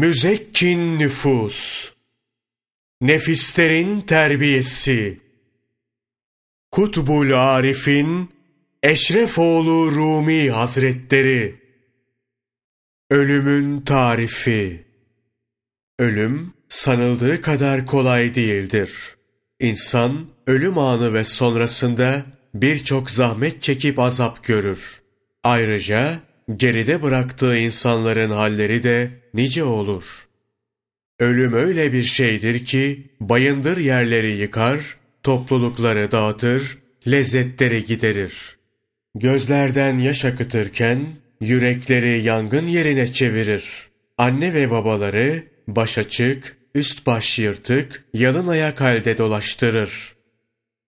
Müzekkin nüfus, nefislerin terbiyesi, Kutbul Arif'in Eşrefoğlu Rumi Hazretleri, Ölümün tarifi, ölüm sanıldığı kadar kolay değildir. İnsan ölüm anı ve sonrasında birçok zahmet çekip azap görür. Ayrıca geride bıraktığı insanların halleri de nice olur. Ölüm öyle bir şeydir ki bayındır yerleri yıkar, toplulukları dağıtır, lezzetleri giderir. Gözlerden yaş akıtırken yürekleri yangın yerine çevirir. Anne ve babaları baş açık, üst baş yırtık, yalın ayak halde dolaştırır.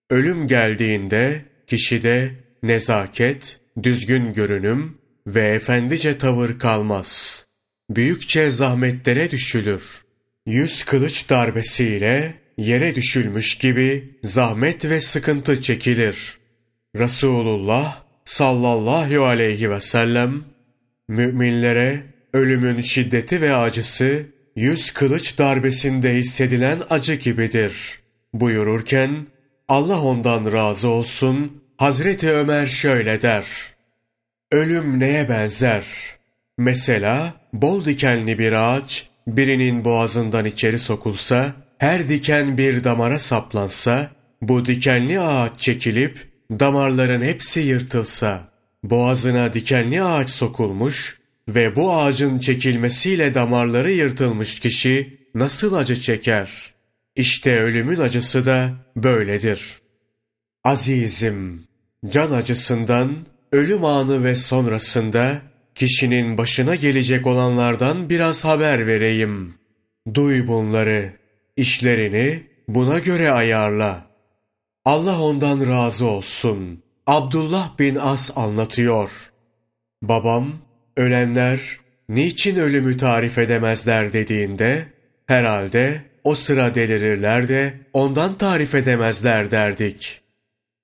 Ölüm geldiğinde kişide nezaket, düzgün görünüm ve efendice tavır kalmaz. Büyükçe zahmetlere düşülür. Yüz kılıç darbesiyle yere düşülmüş gibi zahmet ve sıkıntı çekilir. Resulullah sallallahu aleyhi ve sellem müminlere ölümün şiddeti ve acısı yüz kılıç darbesinde hissedilen acı gibidir. Buyururken Allah ondan razı olsun Hazreti Ömer şöyle der. Ölüm neye benzer? Mesela bol dikenli bir ağaç birinin boğazından içeri sokulsa, her diken bir damara saplansa, bu dikenli ağaç çekilip damarların hepsi yırtılsa, boğazına dikenli ağaç sokulmuş ve bu ağacın çekilmesiyle damarları yırtılmış kişi nasıl acı çeker? İşte ölümün acısı da böyledir. Azizim, can acısından, ölüm anı ve sonrasında kişinin başına gelecek olanlardan biraz haber vereyim. Duy bunları, işlerini buna göre ayarla. Allah ondan razı olsun. Abdullah bin As anlatıyor. Babam, ölenler niçin ölümü tarif edemezler dediğinde, herhalde o sıra delirirler de ondan tarif edemezler derdik.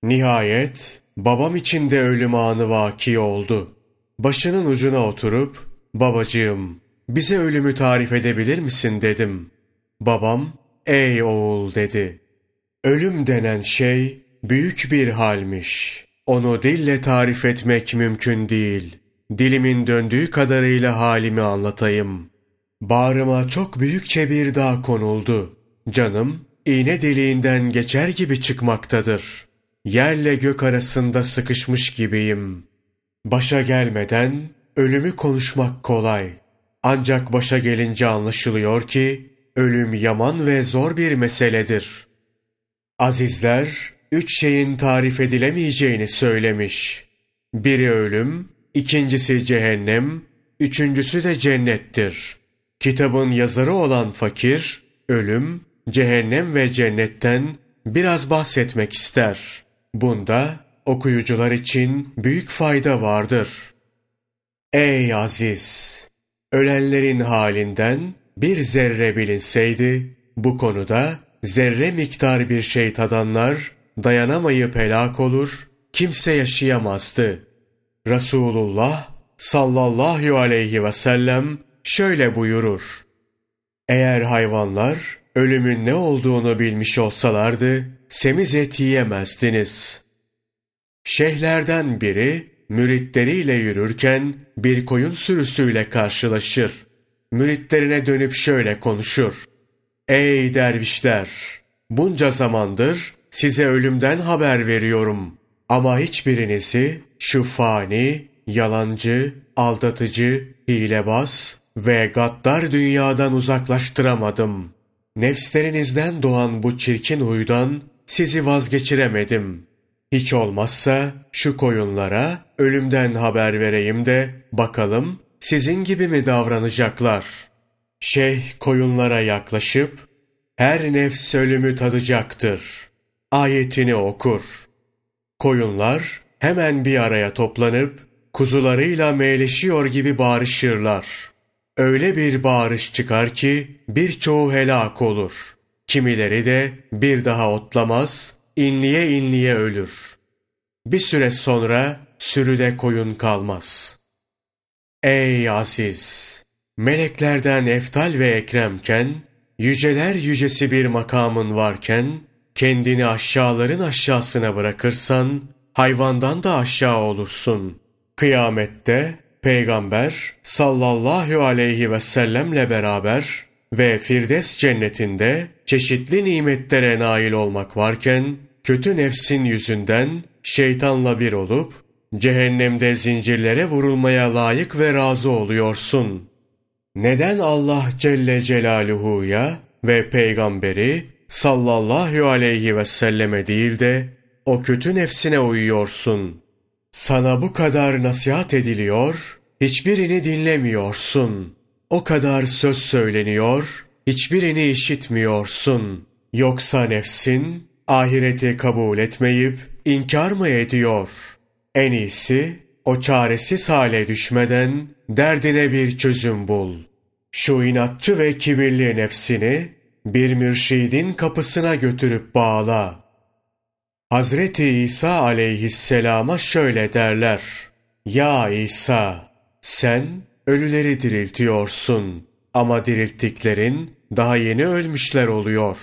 Nihayet babam için de ölüm anı vaki oldu. Başının ucuna oturup, babacığım bize ölümü tarif edebilir misin dedim. Babam, ey oğul dedi. Ölüm denen şey büyük bir halmiş. Onu dille tarif etmek mümkün değil. Dilimin döndüğü kadarıyla halimi anlatayım. Bağrıma çok büyükçe bir dağ konuldu. Canım iğne deliğinden geçer gibi çıkmaktadır. Yerle gök arasında sıkışmış gibiyim. Başa gelmeden ölümü konuşmak kolay. Ancak başa gelince anlaşılıyor ki ölüm yaman ve zor bir meseledir. Azizler üç şeyin tarif edilemeyeceğini söylemiş. Biri ölüm, ikincisi cehennem, üçüncüsü de cennettir. Kitabın yazarı olan fakir, ölüm, cehennem ve cennetten biraz bahsetmek ister. Bunda okuyucular için büyük fayda vardır. Ey aziz! Ölenlerin halinden bir zerre bilinseydi, bu konuda zerre miktar bir şey tadanlar dayanamayıp helak olur, kimse yaşayamazdı. Resulullah sallallahu aleyhi ve sellem şöyle buyurur. Eğer hayvanlar ölümün ne olduğunu bilmiş olsalardı, semiz et yiyemezdiniz. Şeyhlerden biri müritleriyle yürürken bir koyun sürüsüyle karşılaşır. Müritlerine dönüp şöyle konuşur. Ey dervişler! Bunca zamandır size ölümden haber veriyorum. Ama hiçbirinizi şu fani, yalancı, aldatıcı, hilebaz ve gaddar dünyadan uzaklaştıramadım. Nefslerinizden doğan bu çirkin huydan sizi vazgeçiremedim. Hiç olmazsa şu koyunlara ölümden haber vereyim de bakalım sizin gibi mi davranacaklar? Şeyh koyunlara yaklaşıp her nefs ölümü tadacaktır. Ayetini okur. Koyunlar hemen bir araya toplanıp kuzularıyla meyleşiyor gibi bağırışırlar. Öyle bir bağırış çıkar ki birçoğu helak olur. Kimileri de bir daha otlamaz, inliye inliye ölür. Bir süre sonra sürüde koyun kalmaz. Ey aziz! meleklerden eftal ve ekremken, yüceler yücesi bir makamın varken, kendini aşağıların aşağısına bırakırsan, hayvandan da aşağı olursun. Kıyamette, Peygamber sallallahu aleyhi ve sellemle beraber ve Firdevs cennetinde çeşitli nimetlere nail olmak varken, kötü nefsin yüzünden şeytanla bir olup, cehennemde zincirlere vurulmaya layık ve razı oluyorsun. Neden Allah Celle Celaluhu'ya ve peygamberi sallallahu aleyhi ve selleme değil de o kötü nefsine uyuyorsun? Sana bu kadar nasihat ediliyor, hiçbirini dinlemiyorsun. O kadar söz söyleniyor, hiçbirini işitmiyorsun. Yoksa nefsin ahireti kabul etmeyip inkar mı ediyor? En iyisi o çaresiz hale düşmeden derdine bir çözüm bul. Şu inatçı ve kibirli nefsini bir mürşidin kapısına götürüp bağla. Hazreti İsa aleyhisselama şöyle derler. Ya İsa, sen ölüleri diriltiyorsun ama dirilttiklerin daha yeni ölmüşler oluyor.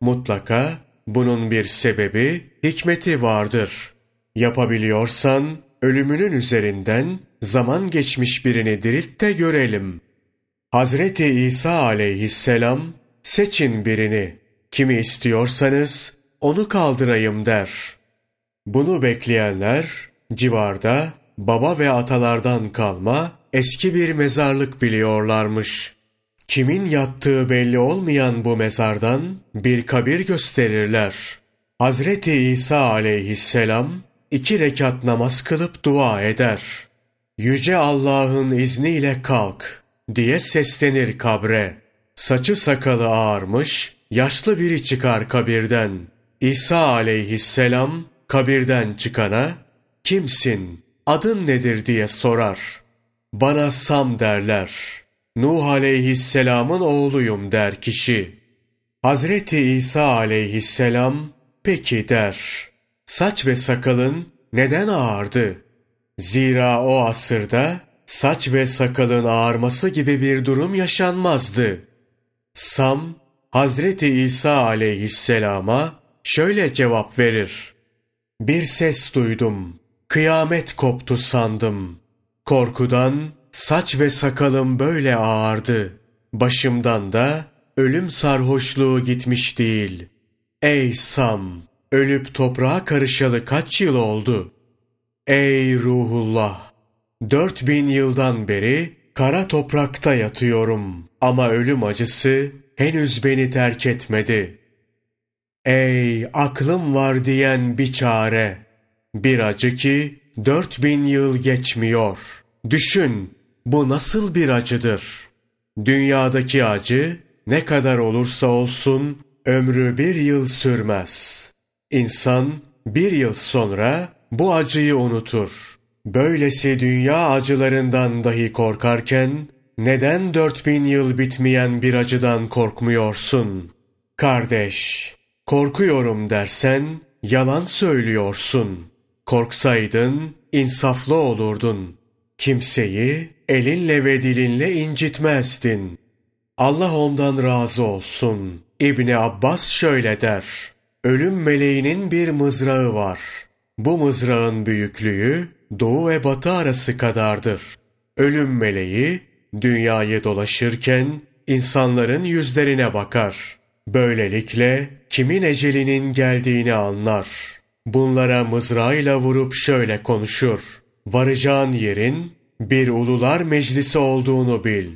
Mutlaka bunun bir sebebi, hikmeti vardır. Yapabiliyorsan ölümünün üzerinden zaman geçmiş birini dirilt de görelim. Hazreti İsa aleyhisselam seçin birini. Kimi istiyorsanız onu kaldırayım der. Bunu bekleyenler civarda baba ve atalardan kalma eski bir mezarlık biliyorlarmış. Kimin yattığı belli olmayan bu mezardan bir kabir gösterirler. Hazreti İsa aleyhisselam iki rekat namaz kılıp dua eder. Yüce Allah'ın izniyle kalk diye seslenir kabre. Saçı sakalı ağarmış, yaşlı biri çıkar kabirden. İsa aleyhisselam kabirden çıkana, kimsin, adın nedir diye sorar. Bana Sam derler. Nuh aleyhisselamın oğluyum der kişi. Hazreti İsa aleyhisselam peki der. Saç ve sakalın neden ağardı? Zira o asırda saç ve sakalın ağarması gibi bir durum yaşanmazdı. Sam, Hazreti İsa aleyhisselama şöyle cevap verir. Bir ses duydum, kıyamet koptu sandım. Korkudan saç ve sakalım böyle ağardı. Başımdan da ölüm sarhoşluğu gitmiş değil. Ey Sam! Ölüp toprağa karışalı kaç yıl oldu? Ey ruhullah! Dört bin yıldan beri kara toprakta yatıyorum ama ölüm acısı henüz beni terk etmedi. Ey aklım var diyen bir çare! Bir acı ki dört bin yıl geçmiyor. Düşün, bu nasıl bir acıdır? Dünyadaki acı ne kadar olursa olsun ömrü bir yıl sürmez. İnsan bir yıl sonra bu acıyı unutur. Böylesi dünya acılarından dahi korkarken neden dört bin yıl bitmeyen bir acıdan korkmuyorsun? Kardeş, korkuyorum dersen yalan söylüyorsun. Korksaydın insaflı olurdun. Kimseyi elinle ve dilinle incitmezdin. Allah ondan razı olsun. İbni Abbas şöyle der. Ölüm meleğinin bir mızrağı var. Bu mızrağın büyüklüğü doğu ve batı arası kadardır. Ölüm meleği dünyayı dolaşırken insanların yüzlerine bakar. Böylelikle kimin ecelinin geldiğini anlar. Bunlara mızrağıyla vurup şöyle konuşur. Varacağın yerin bir ulular meclisi olduğunu bil.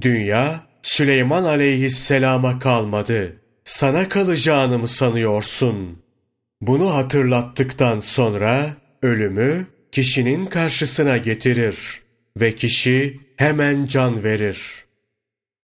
Dünya Süleyman aleyhisselama kalmadı. Sana kalacağını mı sanıyorsun? Bunu hatırlattıktan sonra ölümü kişinin karşısına getirir ve kişi hemen can verir.